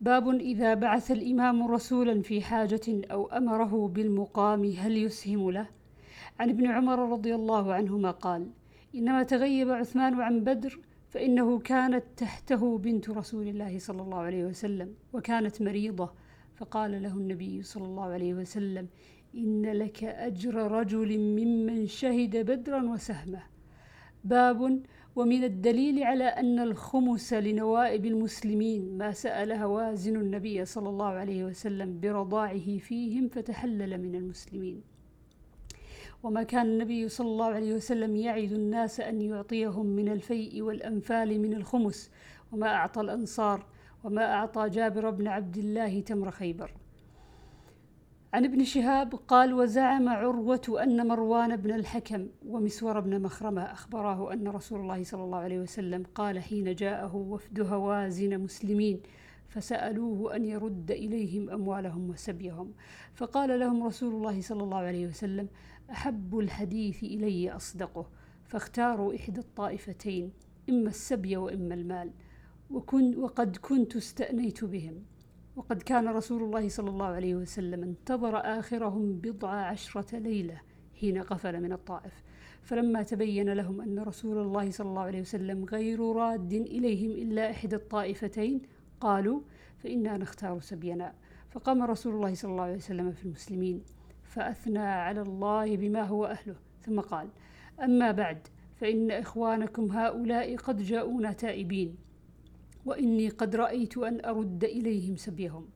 باب إذا بعث الإمام رسولا في حاجة أو أمره بالمقام هل يسهم له؟ عن ابن عمر رضي الله عنهما قال: إنما تغيب عثمان عن بدر فإنه كانت تحته بنت رسول الله صلى الله عليه وسلم وكانت مريضة فقال له النبي صلى الله عليه وسلم: إن لك أجر رجل ممن شهد بدرا وسهمه. باب ومن الدليل على أن الخمس لنوائب المسلمين ما سأل هوازن النبي صلى الله عليه وسلم برضاعه فيهم فتحلل من المسلمين. وما كان النبي صلى الله عليه وسلم يعد الناس أن يعطيهم من الفيء والأنفال من الخمس وما أعطى الأنصار وما أعطى جابر بن عبد الله تمر خيبر. عن ابن شهاب قال وزعم عروة أن مروان بن الحكم ومسور بن مخرمة أخبراه أن رسول الله صلى الله عليه وسلم قال حين جاءه وفد هوازن مسلمين فسألوه أن يرد إليهم أموالهم وسبيهم. فقال لهم رسول الله صلى الله عليه وسلم أحب الحديث إلي أصدقه فاختاروا إحدى الطائفتين إما السبي وإما المال وكن وقد كنت استأنيت بهم. وقد كان رسول الله صلى الله عليه وسلم انتظر آخرهم بضع عشرة ليلة حين قفل من الطائف. فلما تبين لهم أن رسول الله صلى الله عليه وسلم غير راد إليهم إلا إحدى الطائفتين قالوا فإنا نختار سبينا. فقام رسول الله صلى الله عليه وسلم في المسلمين فأثنى على الله بما هو أهله ثم قال أما بعد فإن إخوانكم هؤلاء قد جاءونا تائبين. وإني قد رأيت أن أرد إليهم سبيهم.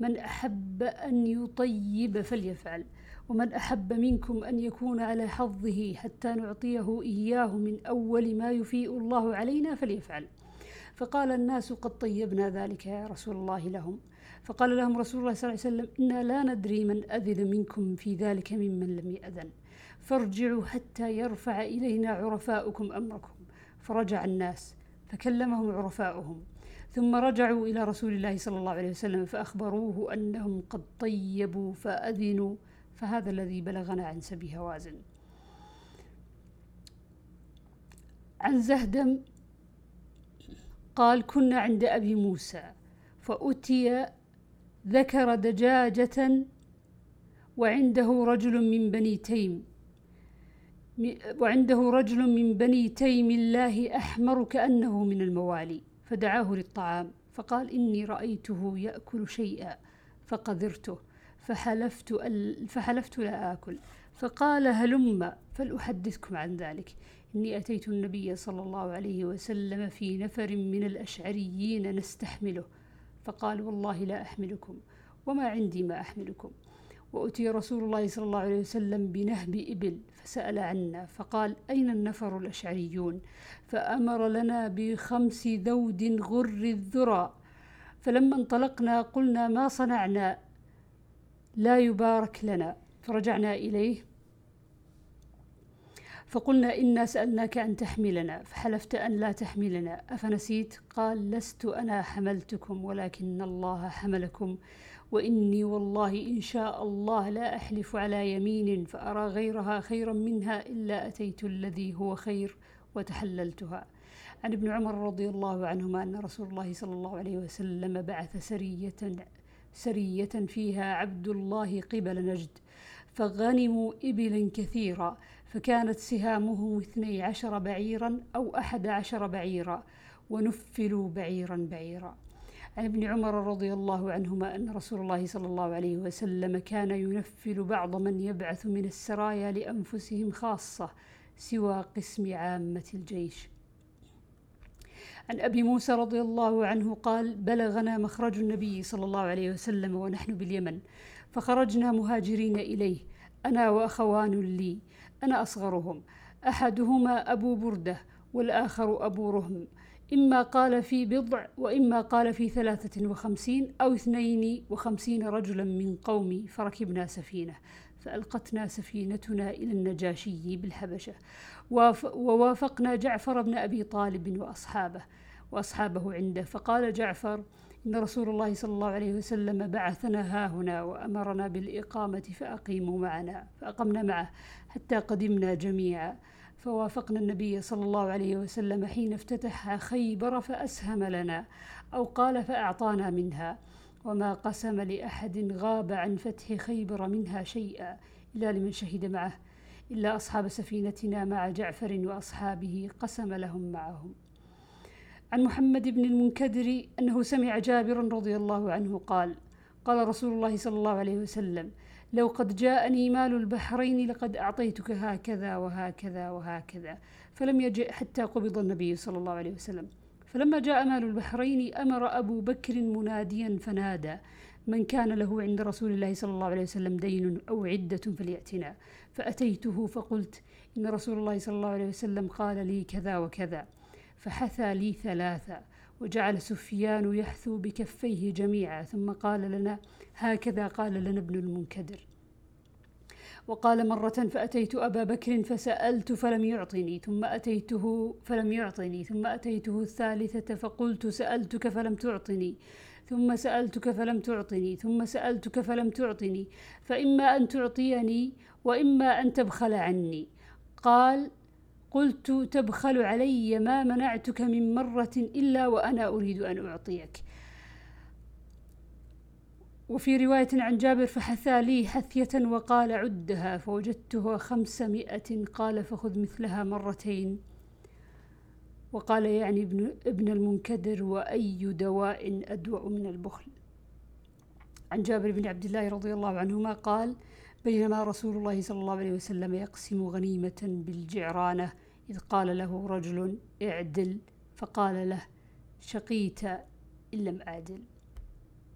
من أحب أن يطيب فليفعل ومن أحب منكم أن يكون على حظه حتى نعطيه إياه من أول ما يفيء الله علينا فليفعل. فقال الناس قد طيبنا ذلك يا رسول الله لهم. فقال لهم رسول الله صلى الله عليه وسلم إنا لا ندري من أذن منكم في ذلك ممن لم يأذن. فارجعوا حتى يرفع إلينا عرفاؤكم أمركم. فرجع الناس فكلمهم عرفاؤهم. ثم رجعوا إلى رسول الله صلى الله عليه وسلم فأخبروه أنهم قد طيبوا فأذنوا فهذا الذي بلغنا عن سبي هوازن عن زهدم قال كنا عند أبي موسى فأتي ذكر دجاجة وعنده رجل من بني تيم وعنده رجل من بني تيم الله أحمر كأنه من الموالي. فدعاه للطعام فقال إني رأيته يأكل شيئا فقذرته فحلفت فحلفت لا آكل فقال هلم فلأحدثكم عن ذلك. إني أتيت النبي صلى الله عليه وسلم في نفر من الأشعريين نستحمله. فقال والله لا أحملكم وما عندي ما أحملكم. وأتي رسول الله صلى الله عليه وسلم بنهب إبل فسأل عنا فقال أين النفر الأشعريون؟ فأمر لنا بخمس ذود غر الذرى. فلما انطلقنا قلنا ما صنعنا؟ لا يبارك لنا. فرجعنا إليه. فقلنا إنا سألناك أن تحملنا فحلفت أن لا تحملنا أفنسيت؟ قال لست أنا حملتكم ولكن الله حملكم. وإني والله إن شاء الله لا أحلف على يمين فأرى غيرها خيرا منها إلا أتيت الذي هو خير وتحللتها. عن ابن عمر رضي الله عنهما أن رسول الله صلى الله عليه وسلم بعث سرية سرية فيها عبد الله قبل نجد فغنموا إبلا كثيرا فكانت سهامهم اثني عشر بعيرا أو أحد عشر بعيرا ونفلوا بعيرا بعيرا. عن ابن عمر رضي الله عنهما أن رسول الله صلى الله عليه وسلم كان ينفل بعض من يبعث من السرايا لأنفسهم خاصة سوى قسم عامة الجيش. عن أبي موسى رضي الله عنه قال بلغنا مخرج النبي صلى الله عليه وسلم ونحن باليمن فخرجنا مهاجرين إليه أنا وأخوان لي أنا أصغرهم أحدهما أبو بردة والآخر أبو رهم إما قال في بضع وإما قال في ثلاثة وخمسين أو اثنين وخمسين رجلا من قومي فركبنا سفينة فألقتنا سفينتنا إلى النجاشي بالحبشة. ووافقنا جعفر بن أبي طالب وأصحابه وأصحابه عنده. فقال جعفر إن رسول الله صلى الله عليه وسلم بعثنا ها هنا وأمرنا بالإقامة فأقيموا معنا فأقمنا معه حتى قدمنا جميعا. فوافقنا النبي صلى الله عليه وسلم حين افتتح خيبر فأسهم لنا أو قال فأعطانا منها وما قسم لأحد غاب عن فتح خيبر منها شيئا إلا لمن شهد معه إلا أصحاب سفينتنا مع جعفر وأصحابه قسم لهم معهم. عن محمد بن المنكدر أنه سمع جابرا رضي الله عنه قال قال رسول الله صلى الله عليه وسلم لو قد جاءني مال البحرين لقد أعطيتك هكذا وهكذا وهكذا. فلم يجئ حتى قبض النبي صلى الله عليه وسلم. فلما جاء مال البحرين أمر أبو بكر مناديا فنادى من كان له عند رسول الله صلى الله عليه وسلم دين أو عدة فليأتنا. فأتيته فقلت إن رسول الله صلى الله عليه وسلم قال لي كذا وكذا فحثى لي ثلاثة. وجعل سفيان يحثو بكفيه جميعا ثم قال لنا هكذا قال لنا ابن المنكدر. وقال مرة فأتيت أبا بكر فسألت فلم يعطني ثم أتيته فلم يعطني ثم أتيته الثالثة فقلت سألتك فلم تعطني ثم سألتك فلم تعطني ثم سألتك فلم تعطني فإما أن تعطيني وإما أن تبخل عني. قال قلت تبخل علي ما منعتك من مرة إلا وأنا أريد أن أعطيك. وفي رواية عن جابر فحثى لي حثية وقال عدها فوجدتها خمسمائة قال فخذ مثلها مرتين. وقال يعني ابن, ابن المنكدر وأي دواء أدوأ من البخل. عن جابر بن عبد الله رضي الله عنهما قال بينما رسول الله صلى الله عليه وسلم يقسم غنيمة بالجعرانة إذ قال له رجل اعدل فقال له شقيت إن لم أعدل.